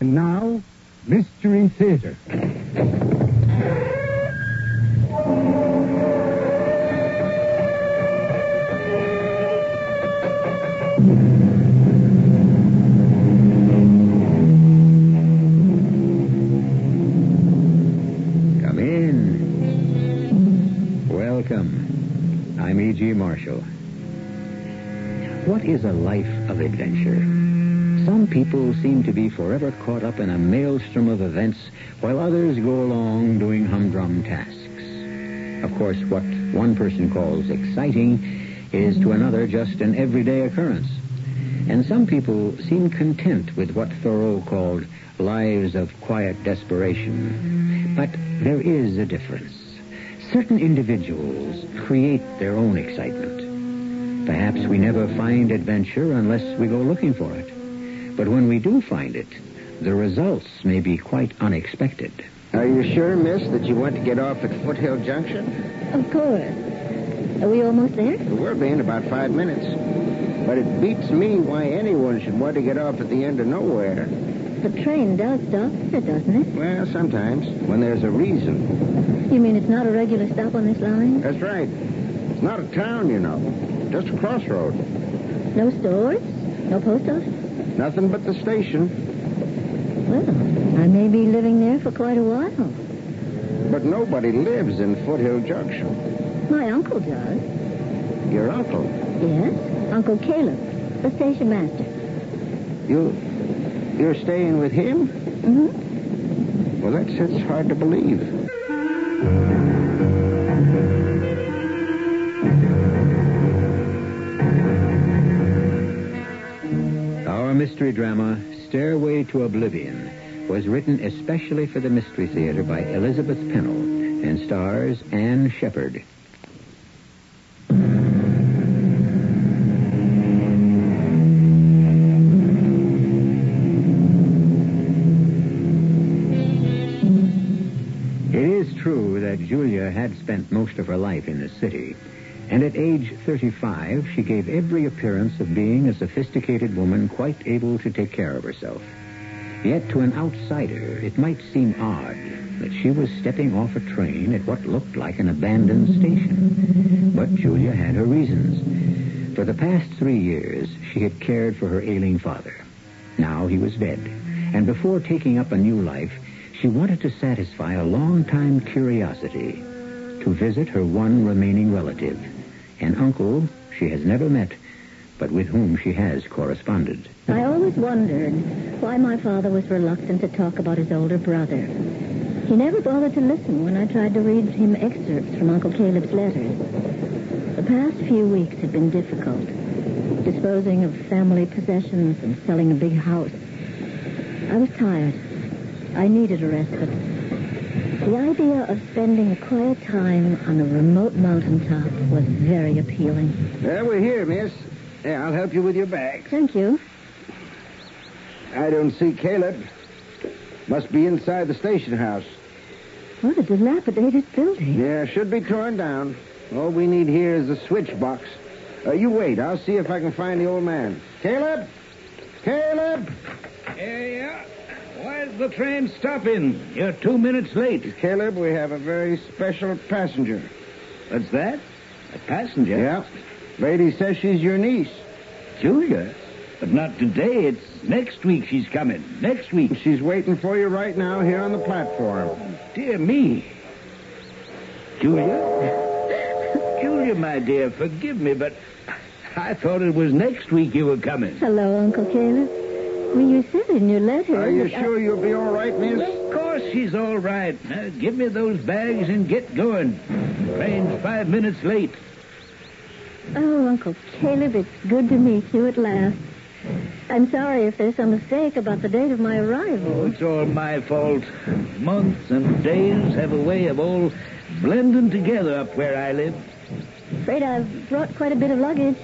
And now, Mystery Theater. Come in. Welcome. I'm E.G. Marshall. What is a life of adventure? Some people seem to be forever caught up in a maelstrom of events, while others go along doing humdrum tasks. Of course, what one person calls exciting is to another just an everyday occurrence. And some people seem content with what Thoreau called lives of quiet desperation. But there is a difference. Certain individuals create their own excitement. Perhaps we never find adventure unless we go looking for it. But when we do find it, the results may be quite unexpected. Are you sure, miss, that you want to get off at Foothill Junction? Of course. Are we almost there? We'll be in about five minutes. But it beats me why anyone should want to get off at the end of nowhere. The train does stop there, doesn't it? Well, sometimes, when there's a reason. You mean it's not a regular stop on this line? That's right. It's not a town, you know. Just a crossroad. No stores? No post office? Nothing but the station. Well, I may be living there for quite a while. But nobody lives in Foothill Junction. My uncle does. Your uncle. Yes, Uncle Caleb, the station master. You, you're staying with him? Mm-hmm. Well, that's, that's hard to believe. Mystery drama, Stairway to Oblivion, was written especially for the Mystery Theater by Elizabeth Pennell and stars Ann Shepherd. It is true that Julia had spent most of her life in the city, and at age 35, she gave every appearance of being a sophisticated woman quite able to take care of herself. Yet to an outsider, it might seem odd that she was stepping off a train at what looked like an abandoned station. But Julia had her reasons. For the past three years, she had cared for her ailing father. Now he was dead, and before taking up a new life, she wanted to satisfy a long-time curiosity to visit her one remaining relative, an uncle she has never met, but with whom she has corresponded. I always wondered why my father was reluctant to talk about his older brother. He never bothered to listen when I tried to read him excerpts from Uncle Caleb's letters. The past few weeks had been difficult, disposing of family possessions and selling a big house. I was tired. I needed a respite. The idea of spending a quiet time on a remote mountaintop was very appealing. Well, we're here, miss. Yeah, I'll help you with your bag. Thank you. I don't see Caleb. Must be inside the station house. What a dilapidated building. Yeah, should be torn down. All we need here is a switch box. Uh, you wait. I'll see if I can find the old man. Caleb? Caleb? Yeah, yeah. Why's the train stopping? You're two minutes late. Caleb, we have a very special passenger. What's that? A passenger? Yeah. Lady says she's your niece. Julia? But not today. It's next week she's coming. Next week. She's waiting for you right now here on the platform. Oh, dear me. Julia? Julia, my dear, forgive me, but I thought it was next week you were coming. Hello, Uncle Caleb. Well, you said in your letter. Are you that I- sure you'll be all right, miss? Of course she's all right. Now, give me those bags and get going. Train's five minutes late. Oh, Uncle Caleb, it's good to meet you at last. I'm sorry if there's some mistake about the date of my Oh, arrival. it's all my fault. Months and days have a way of all blending together up where I live. Afraid I've brought quite a bit of luggage.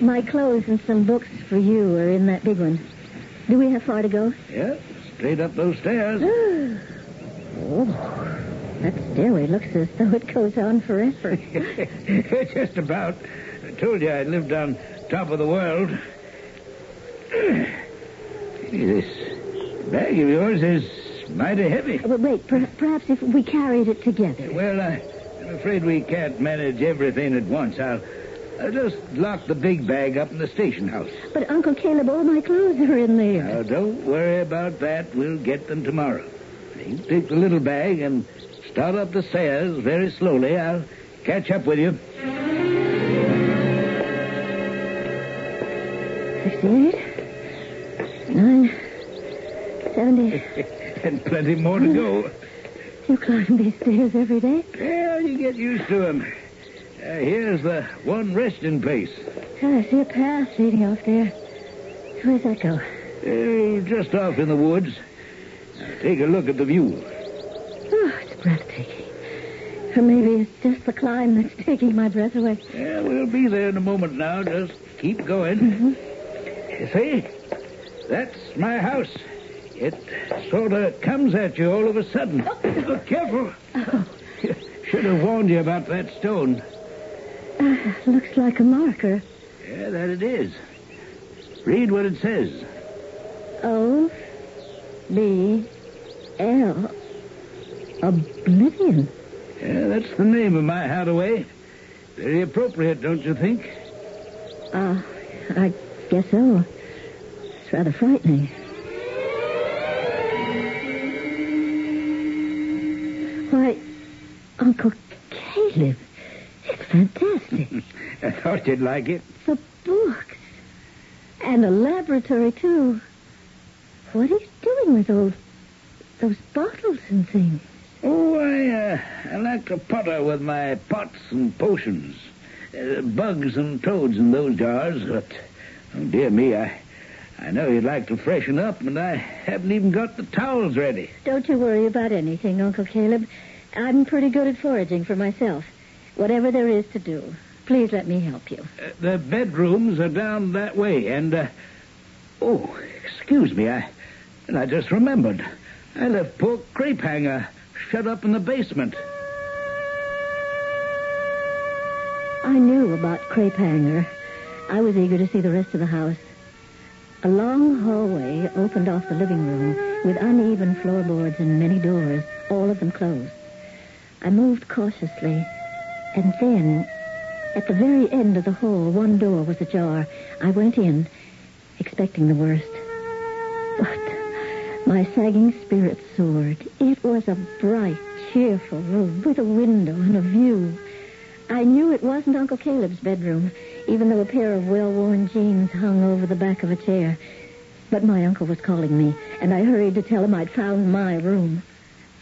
My clothes and some books for you are in that big one. Do we have far to go? Yes, straight up those stairs. Oh, that stairway looks as though it goes on forever. Just about. I told you I lived on top of the world. This Bag of yours is mighty heavy. Uh, but wait, per- perhaps if we carried it together. Well, I, I'm afraid we can't manage everything at once. I'll, I'll just lock the big bag up in the station house. But Uncle Caleb, all my clothes are in there. Now, don't worry about that. We'll get them tomorrow. You take the little bag and start up the stairs very slowly. I'll catch up with you. Sixty-eight, nine, seventy. and plenty more to go. You climb these stairs every day? Well, you get used to them. Uh, here's the one resting place. Oh, I see a path leading off there. Where's that go? Uh, just off in the woods. Now, take a look at the view. Oh, it's breathtaking. Or maybe it's just the climb that's taking my breath away. Yeah, we'll be there in a moment now. Just keep going. You see? That's my house. It sort of comes at you all of a sudden. Oh, careful. Oh, Should have warned you about that stone. Uh, looks like a marker. Yeah, that it is. Read what it says. O B L. Oblivion. Yeah, that's the name of my hideaway. Very appropriate, don't you think? Uh, I guess so. It's rather frightening. Why, Uncle Caleb, fantastic. I thought you'd like it. the books. And a laboratory, too. What are you doing with all those bottles and things? Oh, I, uh, I like to potter with my pots and potions. Uh, bugs and toads in those jars, but, oh, dear me, I, I know you'd like to freshen up, and I haven't even got the towels ready. Don't you worry about anything, Uncle Caleb. I'm pretty good at foraging for myself. Whatever there is to do. Please let me help you. Uh, the bedrooms are down that way, and, uh, oh, excuse me, I, and I just remembered. I left poor Crepe Hanger shut up in the basement. I knew about Crepe Hanger. I was eager to see the rest of the house. A long hallway opened off the living room with uneven floorboards and many doors, all of them closed. I moved cautiously, and then, at the very end of the hall, one door was ajar. I went in, expecting the worst. But my sagging spirit soared. It was a bright, cheerful room with a window and a view. I knew it wasn't Uncle Caleb's bedroom, even though a pair of well-worn jeans hung over the back of a chair. But my uncle was calling me, and I hurried to tell him I'd found my room.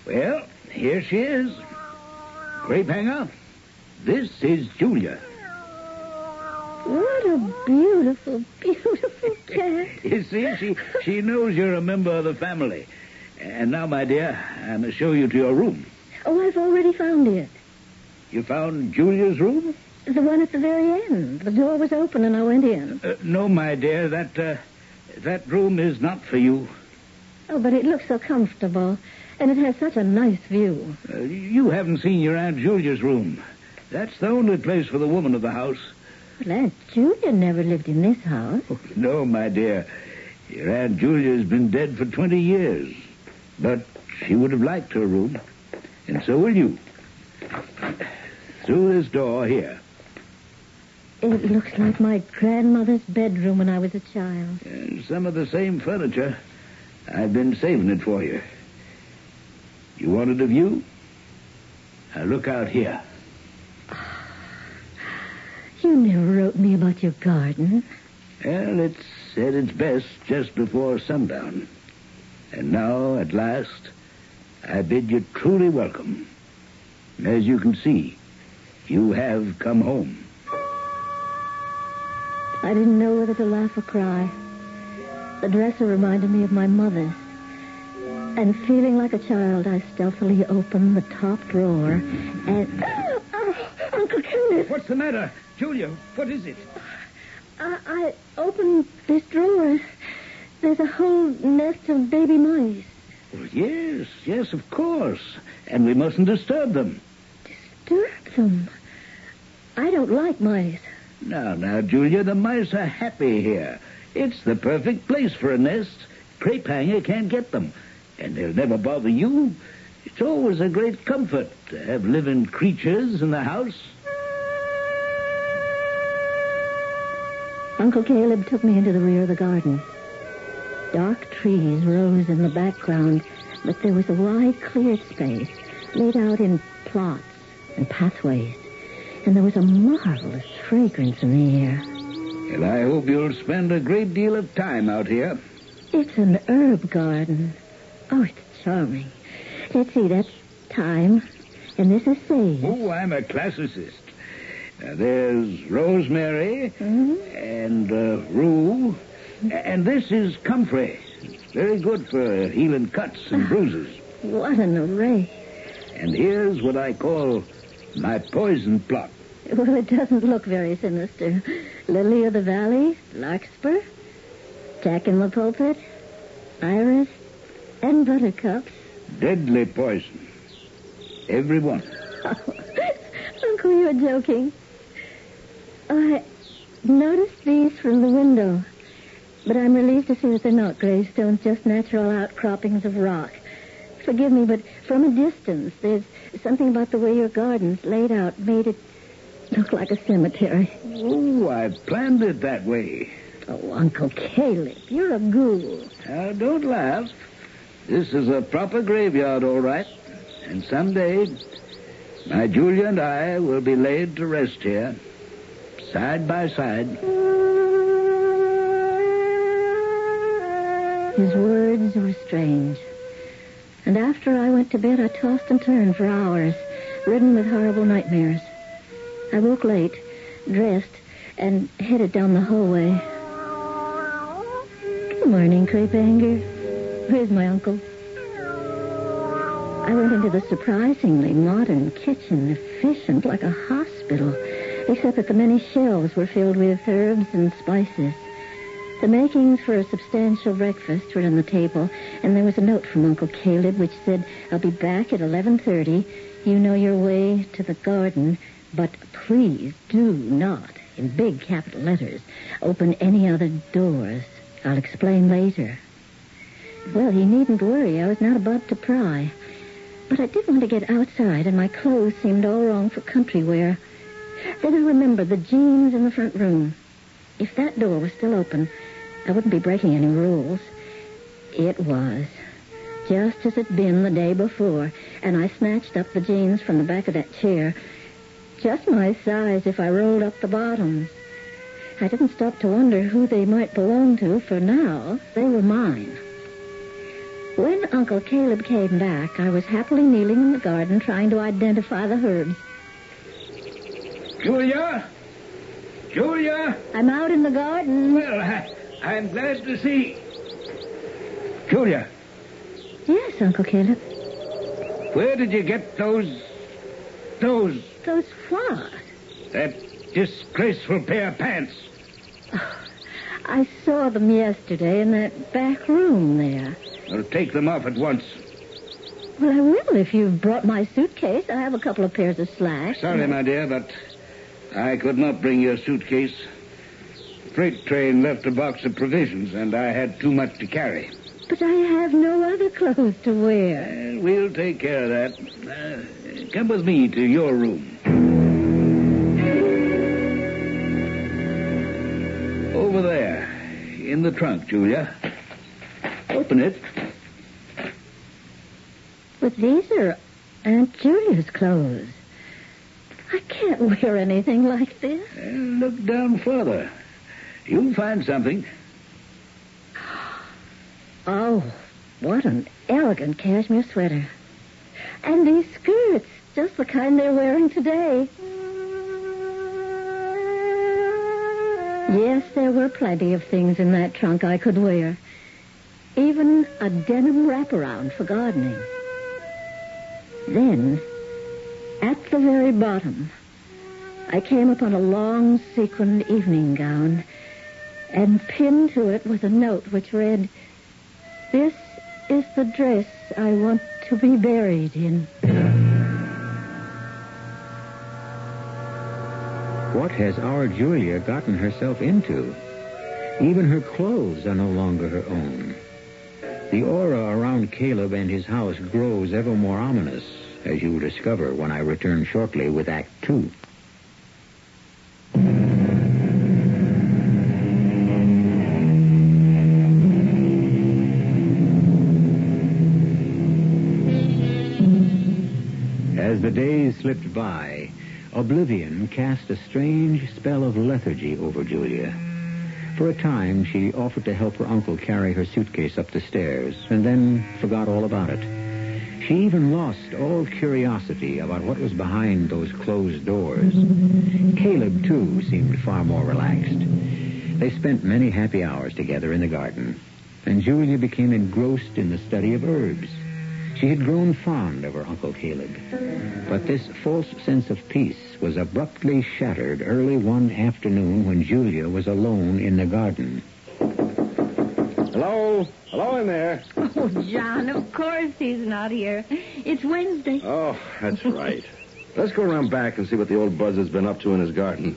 Well, here she is. Crepe Hanger, this is Julia. What a beautiful, beautiful cat. You see, she, she knows you're a member of the family. And now, my dear, I'm going to show you to your room. Oh, I've already found it. You found Julia's room? The one at the very end. The door was open and I went in. Uh, no, my dear, that, uh, that room is not for you. Oh, but it looks so comfortable. And it has such a nice view. Uh, you haven't seen your Aunt Julia's room. That's the only place for the woman of the house. But Aunt Julia never lived in this house. Oh, no, my dear. Your Aunt Julia's been dead for 20 years. But she would have liked her room. And so will you. Through this door here. It looks like my grandmother's bedroom when I was a child. And some of the same furniture. I've been saving it for you. You wanted a view? Now look out here. You never wrote me about your garden. Well, it's at its best just before sundown. And now, at last, I bid you truly welcome. As you can see, you have come home. I didn't know whether to laugh or cry. The dresser reminded me of my mother's. And feeling like a child, I stealthily opened the top drawer and... Uncle! What's the matter? Julia, what is it? I, I opened this drawer. There's a whole nest of baby mice. Well, yes, yes, of course. And we mustn't disturb them. Disturb them. I don't like mice. Now, now, Julia, the mice are happy here. It's the perfect place for a nest. crepe hanger can't get them. And they'll never bother you. It's always a great comfort to have living creatures in the house. Uncle Caleb took me into the rear of the garden. Dark trees rose in the background, but there was a wide, clear space laid out in plots and pathways, and there was a marvelous fragrance in the air. And I hope you'll spend a great deal of time out here. It's an herb garden. Oh, it's charming. Let's see, that's thyme, and this is sage. Oh, I'm a classicist. Now, there's rosemary Mhm. and uh, rue, and this is comfrey. It's very good for healing cuts and bruises. What an array. And here's what I call my poison plot. Well, it doesn't look very sinister. Lily of the Valley, Larkspur, Jack in the Pulpit, Iris, and Buttercups. Deadly poison. Every one. Uncle, you're joking. I noticed these from the window, but I'm relieved to see that they're not gravestones, just natural outcroppings of rock. Forgive me, but from a distance, there's something about the way your garden's laid out made it look like a cemetery. Oh, I planned it that way. Oh, Uncle Caleb, you're a ghoul. Now, don't laugh. This is a proper graveyard, all right. And someday, my Julia and I will be laid to rest here, side by side. His words were strange. And after I went to bed, I tossed and turned for hours, ridden with horrible nightmares. I woke late, dressed, and headed down the hallway. Good morning, Crepe Hanger. Where's my uncle? I went into the surprisingly modern kitchen, efficient like a hospital, except that the many shelves were filled with herbs and spices. The makings for a substantial breakfast were on the table, and there was a note from Uncle Caleb which said, I'll be back at 11.30. You know your way to the garden, but please do not, in big capital letters, open any other doors. I'll explain later. Well, he needn't worry. I was not about to pry. But I did want to get outside, and my clothes seemed all wrong for country wear. Then I remembered the jeans in the front room. If that door was still open, I wouldn't be breaking any rules. It was. Just as it'd been the day before, and I snatched up the jeans from the back of that chair. Just my size if I rolled up the bottoms. I didn't stop to wonder who they might belong to, for now they were mine. When Uncle Caleb came back, I was happily kneeling in the garden trying to identify the herbs. Julia? Julia? I'm out in the garden. Well, I, I'm glad to see. Julia, Yes, Uncle Caleb. where did you get those. those. Those what? that disgraceful pair of pants? I saw them yesterday in that back room there. I'll take them off at once. Well, I will if you've brought my suitcase. I have a couple of pairs of slacks. Sorry, my dear, but I could not bring your suitcase. Freight train left a box of provisions, and I had too much to carry. But I have no other clothes to wear. Uh, we'll take care of that. Uh, come with me to your room. Over there, in the trunk, Julia. Open it. But these are Aunt Julia's clothes. I can't wear anything like this. Uh, look down further. You'll find something. Oh, what an elegant cashmere sweater. And these skirts, just the kind they're wearing today. Yes, there were plenty of things in that trunk I could wear. Even a denim wraparound for gardening. Then, at the very bottom, I came upon a long sequined evening gown, and pinned to it was a note which read, This is the dress I want to be buried in. What has our Julia gotten herself into? Even her clothes are no longer her own. The aura around Caleb and his house grows ever more ominous, as you will discover when I return shortly with Act Two. As the days slipped by, oblivion cast a strange spell of lethargy over Julia. For a time, she offered to help her uncle carry her suitcase up the stairs, and then forgot all about it. She even lost all curiosity about what was behind those closed doors. Caleb, too, seemed far more relaxed. They spent many happy hours together in the garden, and Julia became engrossed in the study of herbs. She had grown fond of her Uncle Caleb. But this false sense of peace was abruptly shattered early one afternoon when Julia was alone in the garden. Hello? Hello in there. Oh, John, of course he's not here. It's Wednesday. Oh, that's right. Let's go around back and see what the old buzzard's been up to in his garden.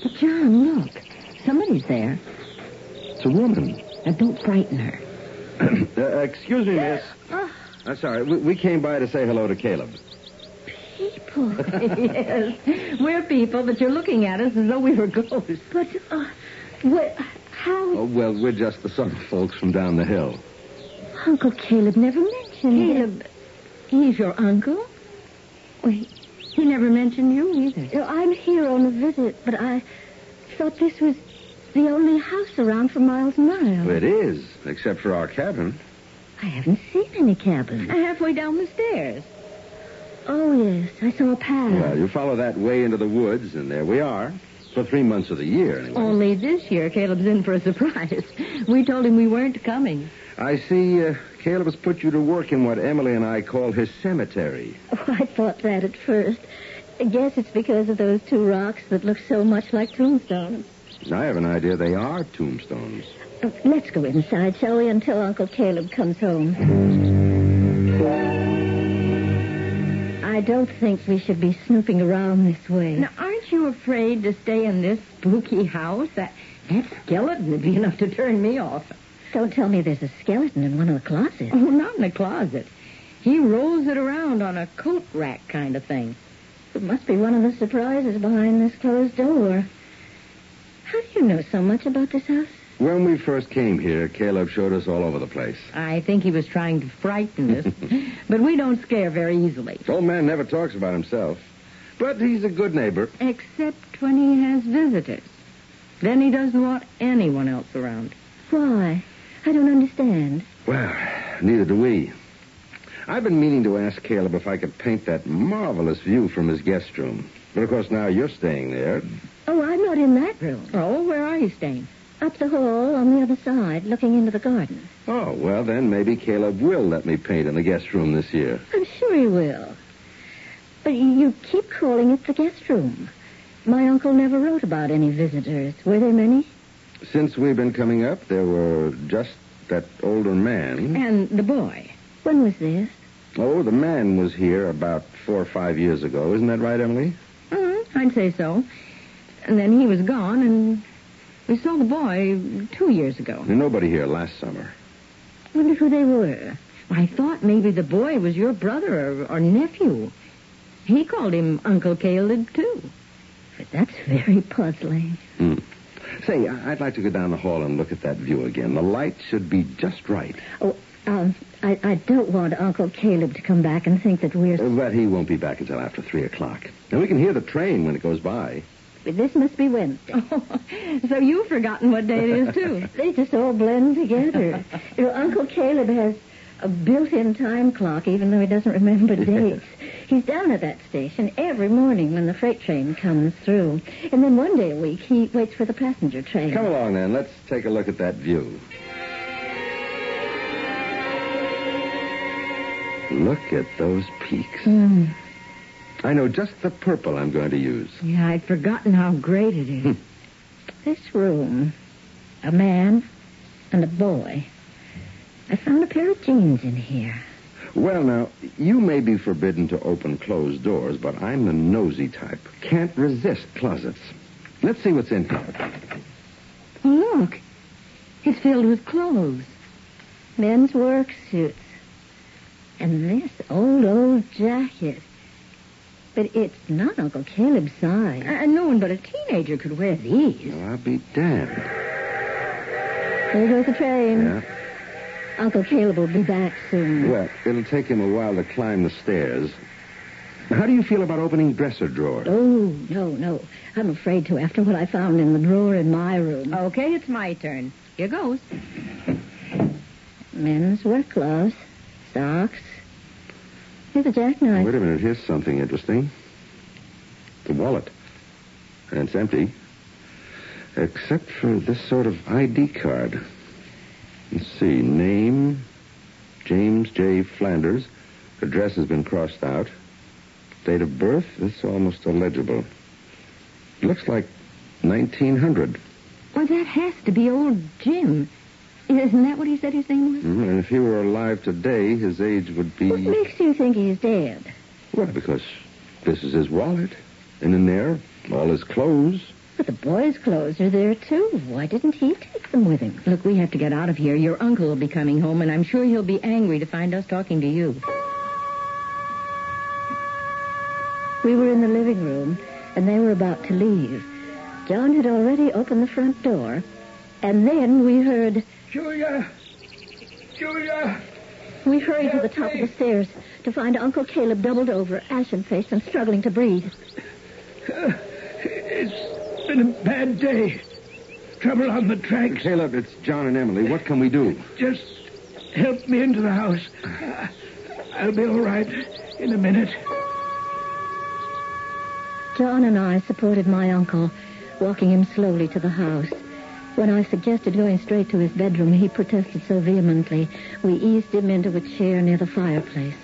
But, John, look. Somebody's there. It's a woman. Now, don't frighten her. uh, excuse me, miss. Oh, I'm sorry. We, we came by to say hello to Caleb. people. yes, we're people, but you're looking at us as though we were ghosts. But, uh, what, how... Oh, well, we're just the summer folks from down the hill. Uncle Caleb never mentioned it. Caleb, he's your uncle? Wait, he never mentioned you either. Oh, I'm here on a visit, but I thought this was the only house around for miles and miles. It is, except for our cabin. I haven't seen any cabins. Halfway down the stairs. Oh, yes, I saw a path. Well, you follow that way into the woods, and there we are. For three months of the year, anyway. Only this year, Caleb's in for a surprise. We told him we weren't coming. I see uh, Caleb has put you to work in what Emily and I call his cemetery. Oh, I thought that at first. I guess it's because of those two rocks that look so much like tombstones. I have an idea they are tombstones. Uh, let's go inside, shall we, until Uncle Caleb comes home. I don't think we should be snooping around this way. Now, aren't you afraid to stay in this spooky house? That, that skeleton would be enough to turn me off. Don't tell me there's a skeleton in one of the closets. Oh, not in a closet. He rolls it around on a coat rack kind of thing. It must be one of the surprises behind this closed door. How do you know so much about this house? When we first came here, Caleb showed us all over the place. I think he was trying to frighten us, but we don't scare very easily. The Old man never talks about himself. But he's a good neighbor. Except when he has visitors. Then he doesn't want anyone else around. Why? I don't understand. Well, neither do we. I've been meaning to ask Caleb if I could paint that marvelous view from his guest room. But of course, now you're staying there. Oh, I'm not in that room. Oh, where are you staying? Up the hall on the other side, looking into the garden. Oh, well, then maybe Caleb will let me paint in the guest room this year. I'm sure he will. But you keep calling it the guest room. My uncle never wrote about any visitors. Were there many? Since we've been coming up, there were just that older man. And the boy. When was this? Oh, the man was here about four or five years ago. Isn't that right, Emily? Mm, I'd say so. And then he was gone, and we saw the boy two years ago. Nobody here last summer. I Wonder who they were. I thought maybe the boy was your brother or, or nephew. He called him Uncle Caleb, too. But that's very puzzling. Hmm. Say, I- I'd like to go down the hall and look at that view again. The light should be just right. Oh, um, I, I don't want Uncle Caleb to come back and think that we're... Uh, But he won't be back until after three o'clock. And we can hear the train when it goes by. But this must be Wednesday. so you've forgotten what day it is, too. They just all blend together. you know, Uncle Caleb has a built-in time clock, even though he doesn't remember dates. He's down at that station every morning when the freight train comes through. And then one day a week, he waits for the passenger train. Come along, then. Let's take a look at that view. Look at those peaks. Hmm. I know just the purple I'm going to use. Yeah, I'd forgotten how great it is. This room, a man and a boy. I found a pair of jeans in here. Well, now, you may be forbidden to open closed doors, but I'm the nosy type. Can't resist closets. Let's see what's in here. Oh, look. It's filled with clothes. men's work suits. And this old, old jacket. But it's not Uncle Caleb's size. Uh, no one but a teenager could wear these. Well, I'll be damned. There goes the train. Yeah. Uncle Caleb will be back soon. Well, it'll take him a while to climb the stairs. How do you feel about opening dresser drawers? Oh, no, no. I'm afraid to after what I found in the drawer in my room. Okay, it's my turn. Here goes. Men's work gloves, socks. Here's a jackknife. Wait a minute. Here's something interesting. The wallet. And it's empty. Except for this sort of ID card. Let's see. Name, James J. Flanders. Address has been crossed out. Date of birth, it's almost illegible. Looks like 1900. Well, that has to be old Jim. Isn't that what he said his name was? Mhm, And if he were alive today, his age would be. What makes you think he's dead? Well, because this is his wallet. And in there, all his clothes. But the boys' clothes are there, too. Why didn't he take them with him? Look, we have to get out of here. Your uncle will be coming home, and I'm sure he'll be angry to find us talking to you. We were in the living room, and they were about to leave. John had already opened the front door, and then we heard. Julia! Julia! We hurried to the top of the stairs to find Uncle Caleb doubled over, ashen-faced, and struggling to breathe. Uh, it's been a bad day. Trouble on the tracks. Caleb, it's John and Emily. What can we do? Just help me into the house. Uh, I'll be all right in a minute. John and I supported my uncle, walking him slowly to the house. When I suggested going straight to his bedroom, he protested so vehemently, we eased him into a chair near the fireplace.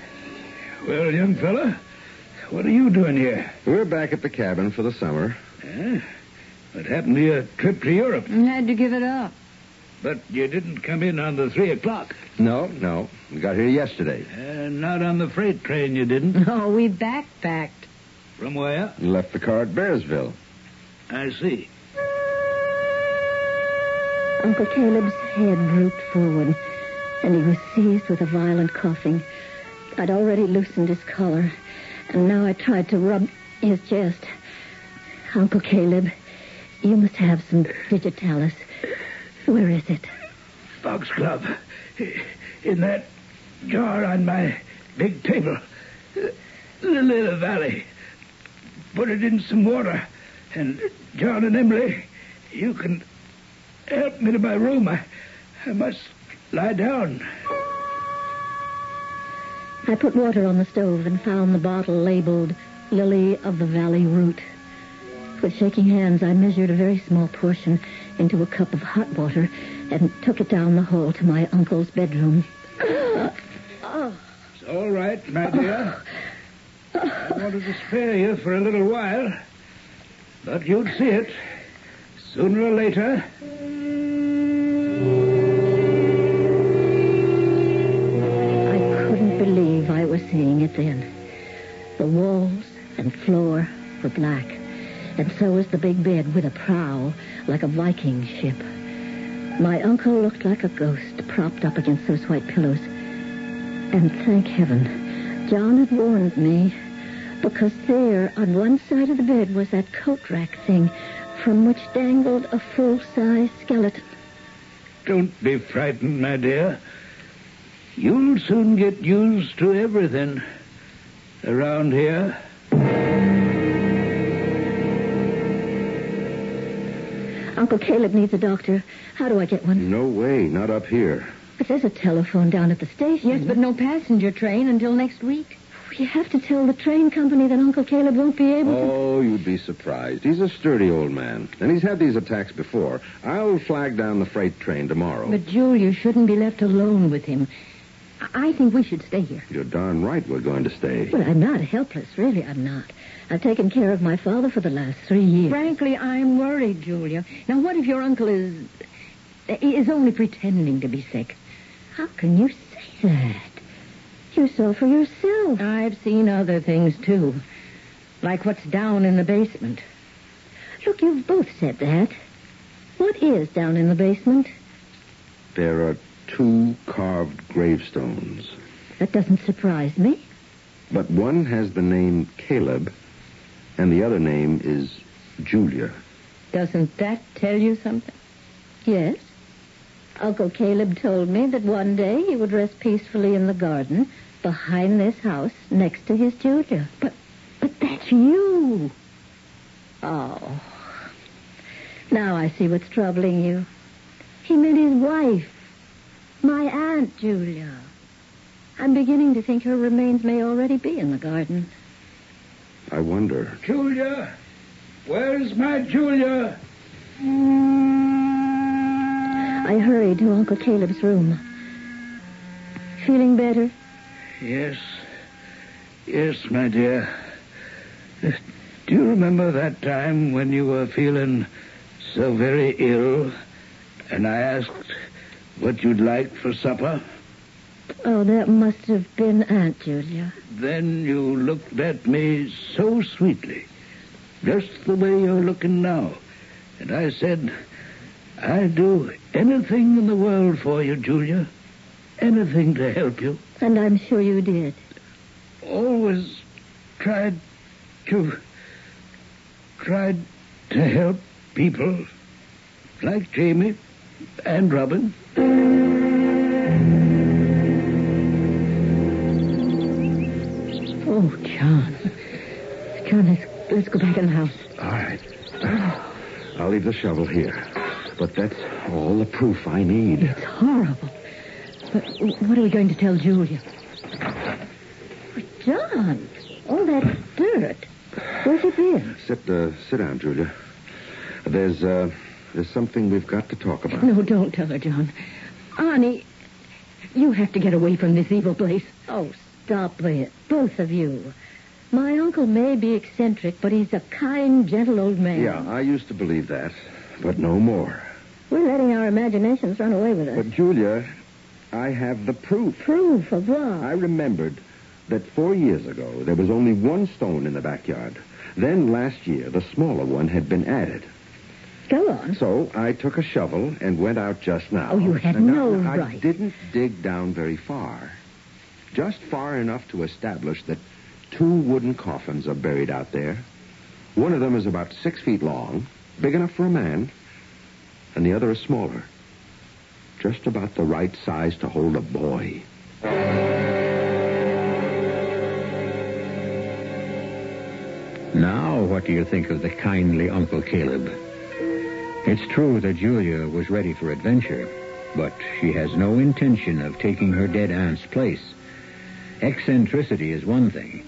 Well, young fella, what are you doing here? We're back at the cabin for the summer. Huh? What happened to your trip to Europe? I had to give it up. But you didn't come in on the three o'clock. No, no. We got here yesterday. Uh, not on the freight train, you didn't. No, we backpacked. From where? We left the car at Bearsville. I see. Uncle Caleb's head drooped forward, and he was seized with a violent coughing. I'd already loosened his collar, and now I tried to rub his chest. Uncle Caleb, you must have some digitalis. Where is it? Foxglove. In that jar on my big table. Uh, Lily of the little valley. Put it in some water. And John and Emily, you can help me to my room. I, I must lie down. I put water on the stove and found the bottle labeled Lily of the Valley Root. With shaking hands, I measured a very small portion into a cup of hot water and took it down the hall to my uncle's bedroom. It's all right, my dear. I wanted to spare you for a little while, but you'd see it sooner or later. I couldn't believe I was seeing it then. The walls and floor were black, and so was the big bed with a prow like a Viking ship. My uncle looked like a ghost propped up against those white pillows. And thank heaven, John had warned me, because there on one side of the bed was that coat rack thing from which dangled a full-size skeleton. Don't be frightened, my dear. You'll soon get used to everything around here. Uncle Caleb needs a doctor. How do I get one? No way, not up here. But there's a telephone down at the station. Yes, but no passenger train until next week. We have to tell the train company that Uncle Caleb won't be able to. Oh, you'd be surprised. He's a sturdy old man, and he's had these attacks before. I'll flag down the freight train tomorrow. But, Julia shouldn't be left alone with him. I I think we should stay here. You're darn right we're going to stay. Well, I'm not helpless. Really, I'm not. I've taken care of my father for the last three years. Frankly, I'm worried, Julia. Now, what if your uncle is is only pretending to be sick? How can you say that? You saw for yourself. I've seen other things, too. Like what's down in the basement. Look, you've both said that. What is down in the basement? There are two carved gravestones. That doesn't surprise me. But one has the name Caleb, and the other name is Julia. Doesn't that tell you something? Yes. Uncle Caleb told me that one day he would rest peacefully in the garden behind this house next to his Julia. But, but that's you. Oh. Now I see what's troubling you. He meant his wife, my Aunt Julia. I'm beginning to think her remains may already be in the garden. I wonder. Julia? Where's my Julia? I hurried to Uncle Caleb's room. Feeling better? Yes. Yes, my dear. Do you remember that time when you were feeling so very ill and I asked what you'd like for supper? Oh, that must have been Aunt Julia. Then you looked at me so sweetly, just the way you're looking now. And I said, I'd do anything in the world for you, Julia. Anything to help you. And I'm sure you did. Always tried to. tried to help people like Jamie and Robin. Oh, John. John, let's, let's go back in the house. All right. I'll leave the shovel here. But that's all the proof I need. It's horrible. But what are we going to tell Julia? John, all that dirt. Where's it been? Sit, uh, sit down, Julia. There's, uh, there's something we've got to talk about. No, don't tell her, John. Arnie, you have to get away from this evil place. Oh, stop it, both of you. My uncle may be eccentric, but he's a kind, gentle old man. Yeah, I used to believe that, but no more. We're letting our imaginations run away with us. But, Julia, I have the proof. Proof of what? I remembered that four years ago there was only one stone in the backyard. Then last year the smaller one had been added. Go on. So I took a shovel and went out just now. Oh, you had And no now, I right. didn't dig down very far. Just far enough to establish that two wooden coffins are buried out there. One of them is about six feet long, big enough for a man, and the other is smaller. Just about the right size to hold a boy. Now, what do you think of the kindly Uncle Caleb? It's true that Julia was ready for adventure, but she has no intention of taking her dead aunt's place. Eccentricity is one thing,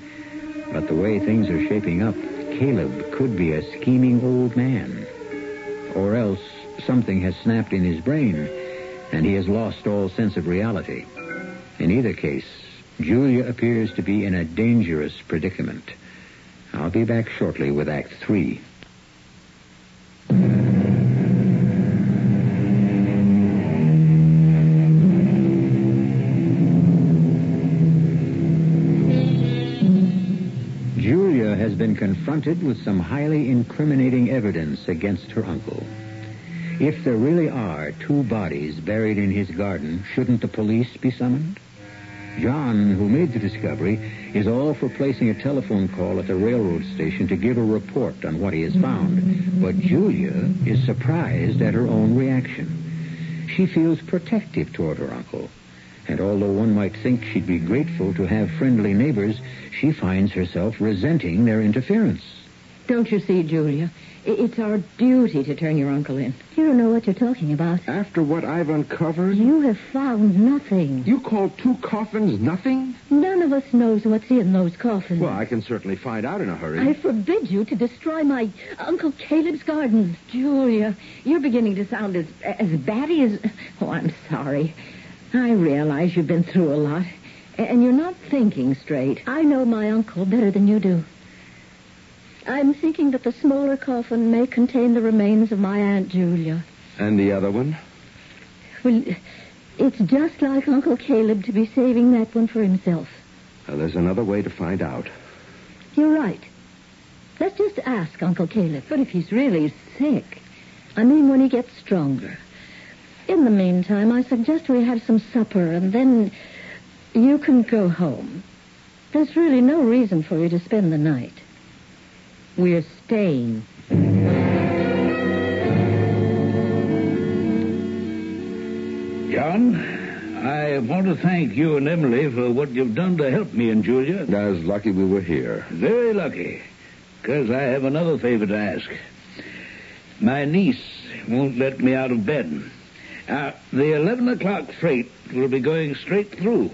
but the way things are shaping up, Caleb could be a scheming old man. Or else something has snapped in his brain, and he has lost all sense of reality. In either case, Julia appears to be in a dangerous predicament. I'll be back shortly with Act Three. Confronted with some highly incriminating evidence against her uncle. If there really are two bodies buried in his garden, shouldn't the police be summoned? John, who made the discovery, is all for placing a telephone call at the railroad station to give a report on what he has found. But Julia is surprised at her own reaction. She feels protective toward her uncle. And although one might think she'd be grateful to have friendly neighbors, she finds herself resenting their interference. Don't you see, Julia? It's our duty to turn your uncle in. You don't know what you're talking about. After what I've uncovered, You have found nothing. you call two coffins nothing? None of us knows what's in those coffins. Well, I can certainly find out in a hurry. I forbid you to destroy my Uncle Caleb's garden. Julia, you're beginning to sound as as batty as. Oh, I'm sorry. I realize you've been through a lot, and you're not thinking straight. I know my uncle better than you do. I'm thinking that the smaller coffin may contain the remains of my Aunt Julia. And the other one? Well, it's just like Uncle Caleb to be saving that one for himself. Now, there's another way to find out. You're right. Let's just ask Uncle Caleb. But if he's really sick, I mean when he gets stronger. In the meantime, I suggest we have some supper and then you can go home. There's really no reason for you to spend the night. We're staying. John, I want to thank you and Emily for what you've done to help me and Julia. I was lucky we were here. Very lucky, because I have another favor to ask. My niece won't let me out of bed. Uh, the 11 o'clock freight will be going straight through.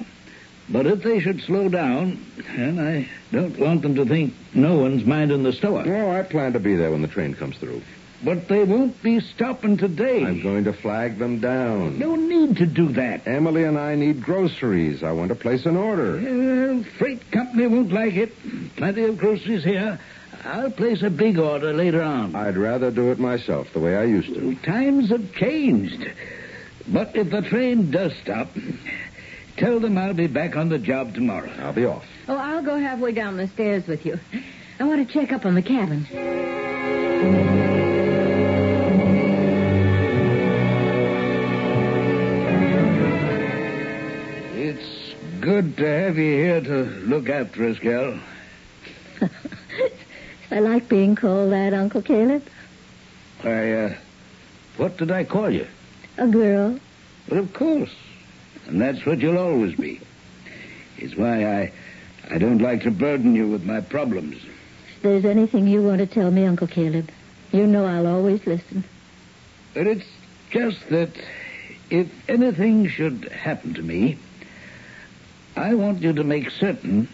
But if they should slow down, and I don't want them to think no one's minding the store. Oh, I plan to be there when the train comes through. But they won't be stopping today. I'm going to flag them down. No need to do that. Emily and I need groceries. I want to place an order. Uh, freight company won't like it. Plenty of groceries here. I'll place a big order later on. I'd rather do it myself, the way I used to. Times have changed. But if the train does stop, tell them I'll be back on the job tomorrow. I'll be off. Oh, I'll go halfway down the stairs with you. I want to check up on the cabin. It's good to have you here to look after us, gal. I like being called that, Uncle Caleb. I, uh, what did I call you? A girl. Well, of course. And that's what you'll always be. It's why I, I don't like to burden you with my problems. If there's anything you want to tell me, Uncle Caleb, you know I'll always listen. But it's just that if anything should happen to me, I want you to make certain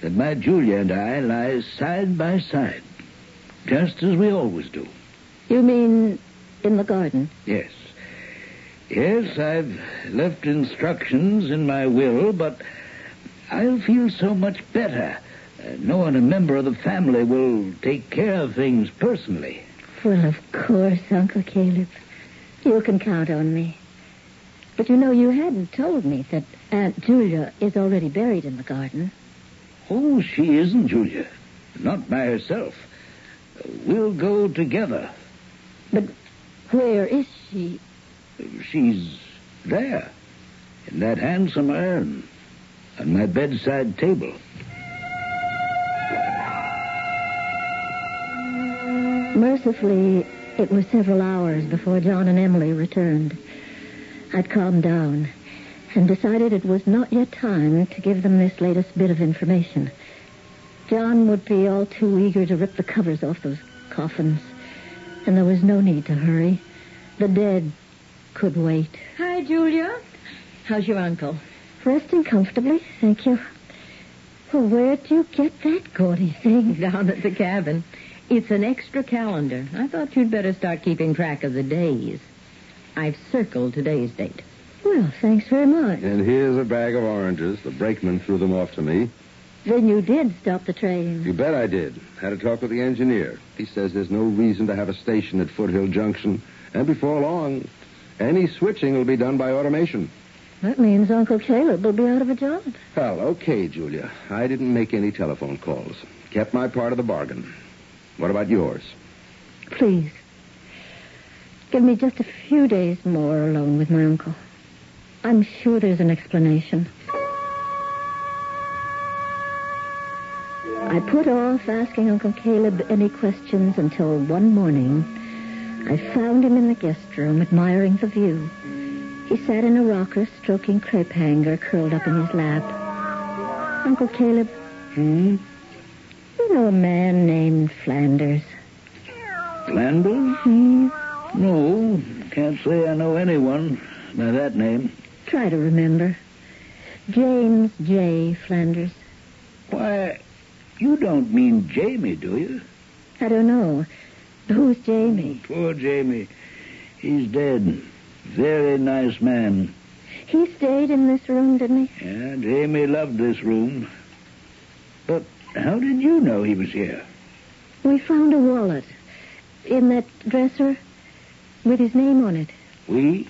that my Julia and I lie side by side, just as we always do. You mean in the garden? Yes. Yes, I've left instructions in my will, but I'll feel so much better uh, knowing a member of the family will take care of things personally. Well, of course, Uncle Caleb. You can count on me. But you know, you hadn't told me that Aunt Julia is already buried in the garden. Oh, she isn't, Julia. Not by herself. We'll go together. But where is she? She's there, in that handsome urn, on my bedside table. Mercifully, it was several hours before John and Emily returned. I'd calmed down and decided it was not yet time to give them this latest bit of information. John would be all too eager to rip the covers off those coffins, and there was no need to hurry. The dead could wait. Hi, Julia. How's your uncle? Resting comfortably, thank you. Well, where'd you get that gaudy thing? Down at the cabin. It's an extra calendar. I thought you'd better start keeping track of the days. I've circled today's date. Well, thanks very much. And here's a bag of oranges. The brakeman threw them off to me. Then you did stop the train. You bet I did. Had a talk with the engineer. He says there's no reason to have a station at Foothill Junction. And before long, any switching will be done by automation. That means Uncle Caleb will be out of a job. Well, okay, Julia. I didn't make any telephone calls. Kept my part of the bargain. What about yours? Please. Give me just a few days more alone with my uncle. I'm sure there's an explanation. I put off asking Uncle Caleb any questions until one morning I found him in the guest room admiring the view. He sat in a rocker stroking crepe hanger curled up in his lap. Uncle Caleb, Hmm? you know a man named Flanders? Flanders? Hmm? No, can't say I know anyone by that name. Try to remember. James J. Flanders. Why, you don't mean Jamie, do you? I don't know. Who's Jamie? Poor Jamie. He's dead. Very nice man. He stayed in this room, didn't he? Yeah, Jamie loved this room. But how did you know he was here? We found a wallet in that dresser with his name on it. We?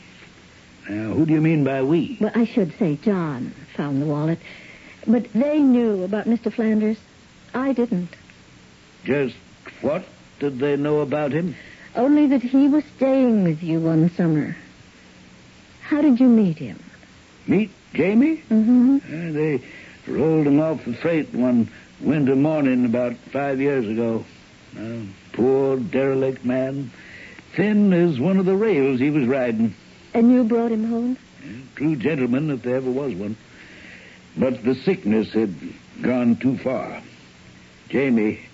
Now, who do you mean by we? Well, I should say John found the wallet. But they knew about Mr. Flanders. I didn't. Just what did they know about him? Only that he was staying with you one summer. How did you meet him? Meet Jamie? Mm-hmm. Uh, they rolled him off the freight one winter morning about five years ago. Uh, poor, derelict man. Thin as one of the rails he was riding. And you brought him home? True gentleman, if there ever was one. But the sickness had gone too far. Jamie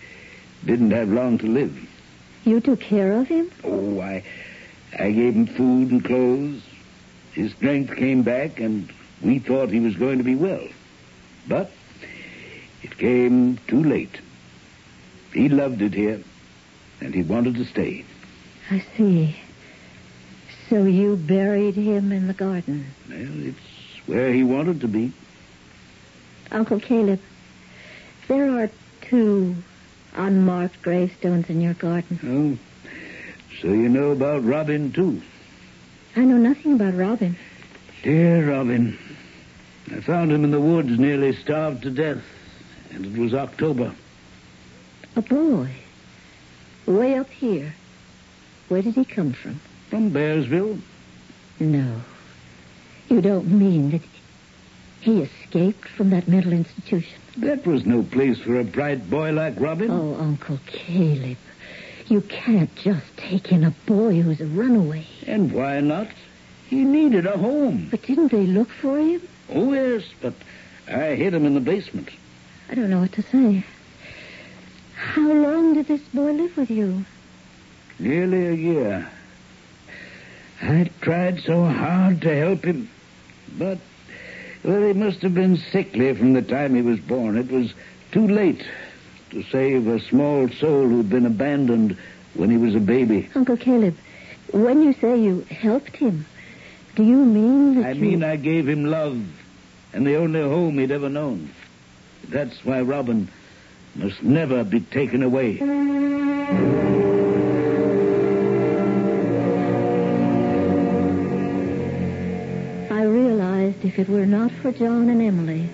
didn't have long to live. You took care of him? Oh, I, I gave him food and clothes. His strength came back, and we thought he was going to be well. But it came too late. He loved it here, and he wanted to stay. I see. So you buried him in the garden. Well, it's where he wanted to be. Uncle Caleb, there are two unmarked gravestones in your garden. Oh, so you know about Robin, too. I know nothing about Robin. Dear Robin. I found him in the woods, nearly starved to death. And it was October. A boy. Way up here. Where did he come from? From Bearsville. No. You don't mean that he escaped from that mental institution? That was no place for a bright boy like Robin. Oh, Uncle Caleb. You can't just take in a boy who's a runaway. And why not? He needed a home. But didn't they look for him? Oh, yes, but I hid him in the basement. I don't know what to say. How long did this boy live with you? Nearly a year. I tried so hard to help him, but well, he must have been sickly from the time he was born. It was too late to save a small soul who'd been abandoned when he was a baby. Uncle Caleb, when you say you helped him, do you mean that I you... mean, I gave him love and the only home he'd ever known. That's why Robin must never be taken away. If it were not for John and Emily,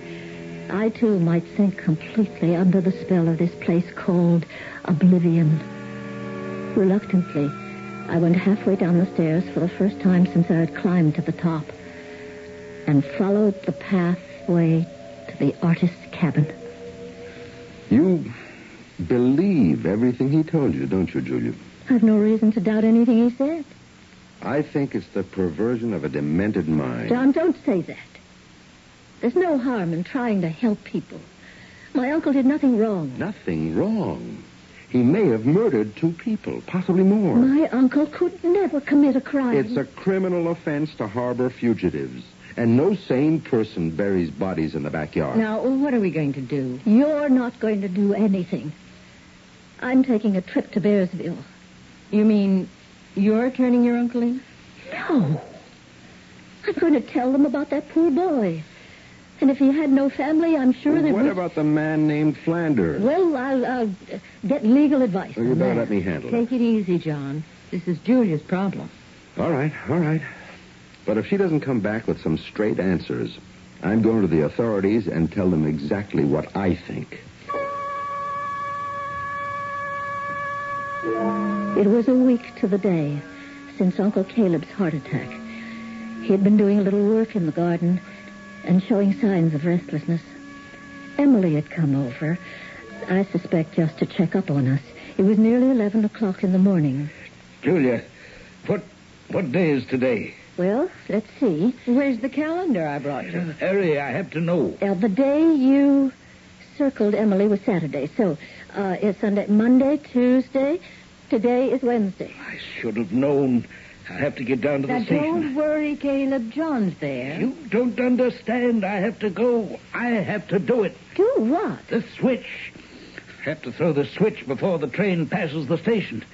I too might sink completely under the spell of this place called oblivion. Reluctantly, I went halfway down the stairs for the first time since I had climbed to the top and followed the pathway to the artist's cabin. You believe everything he told you, don't you, Julia? I've no reason to doubt anything he said. I think it's the perversion of a demented mind. John, don't say that. There's no harm in trying to help people. My uncle did nothing wrong. Nothing wrong. He may have murdered two people, possibly more. My uncle could never commit a crime. It's a criminal offense to harbor fugitives. And no sane person buries bodies in the backyard. Now, what are we going to do? You're not going to do anything. I'm taking a trip to Bearsville. You mean you're turning your uncle in? No. I'm going to tell them about that poor boy. And if he had no family, I'm sure that would what we... about the man named Flanders? Well, I'll, I'll uh, get legal advice. Well, you on better let me handle it. Take it easy, John. This is Julia's problem. All right, all right. But if she doesn't come back with some straight answers, I'm going to the authorities and tell them exactly what I think. It was a week to the day since Uncle Caleb's heart attack. He had been doing a little work in the garden and showing signs of restlessness. Emily had come over, I suspect just to check up on us. It was nearly 11 o'clock in the morning. Julia, what what day is today? Well, let's see. Where's the calendar I brought you? Harry, I have to know. Uh, the day you circled Emily was Saturday. So, uh, it's Sunday, Monday, Tuesday. Today is Wednesday. I should have known. I have to get down to the Now, station. don't worry, Caleb. John's there. You don't understand. I have to go. I have to do it. Do what? The switch. I have to throw the switch before the train passes the station.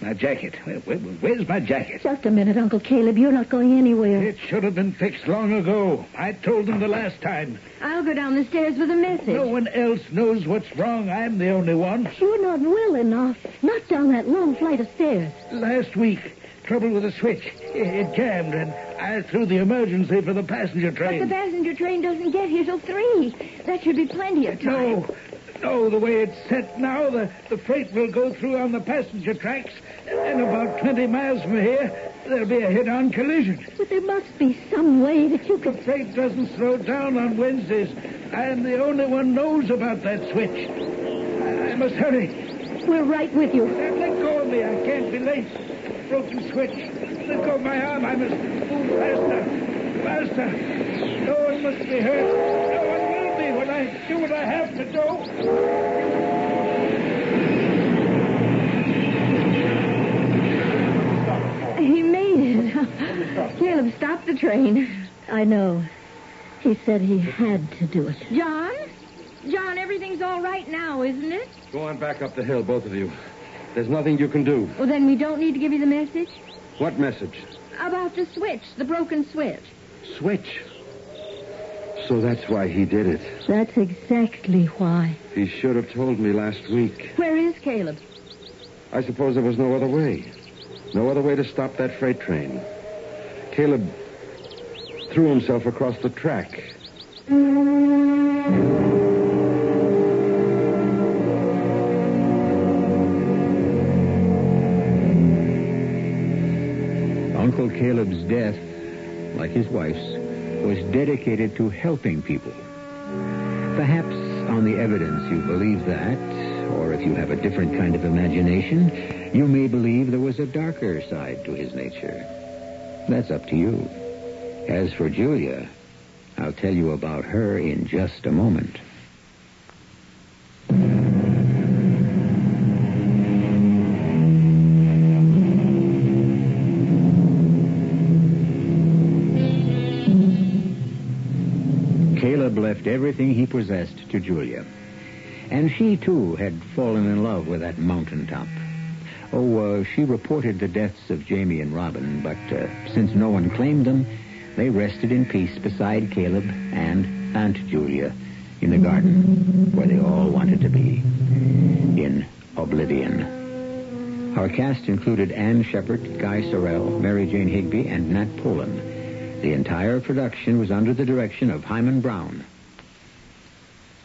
My jacket. Where, where, where's my jacket? Just a minute, Uncle Caleb. You're not going anywhere. It should have been fixed long ago. I told them the last time. I'll go down the stairs with a message. No one else knows what's wrong. I'm the only one. You're not well enough. Not down that long flight of stairs. Last week, trouble with the switch. It, it jammed, and I threw the emergency for the passenger train. But the passenger train doesn't get here till three. That should be plenty of time. No, no, the way it's set now, the, the freight will go through on the passenger tracks, and about 20 miles from here, there'll be a head-on collision. But there must be some way that you The could... freight doesn't slow down on Wednesdays. I am the only one knows about that switch. I, I must hurry. We're right with you. Let go of me. I can't be late. Broken switch. Let go of my arm. I must move faster. Faster. No one must be hurt. No one will be when I do what I have to do. He made it. Caleb, stop the train. I know. He said he had to do it. John? John, everything's all right now, isn't it? Go on back up the hill, both of you. There's nothing you can do. Well, then we don't need to give you the message What message? about the switch, the broken switch. Switch. So that's why he did it. That's exactly why. He should have told me last week. Where is Caleb? I suppose there was no other way. No other way to stop that freight train. Caleb threw himself across the track. Uncle Caleb's death, like his wife's, was dedicated to helping people. Perhaps on the evidence you believe that, or if you have a different kind of imagination, you may believe there was a darker side to his nature. That's up to you. As for Julia, I'll tell you about her in just a moment. Everything he possessed to Julia. And she, too, had fallen in love with that mountaintop. Oh, uh, she reported the deaths of Jamie and Robin, but uh, since no one claimed them, they rested in peace beside Caleb and Aunt Julia in the garden where they all wanted to be, in oblivion. Our cast included Ann Shepherd, Guy Sorel, Mary Jane Higby, and Nat Polen. The entire production was under the direction of Himan Brown.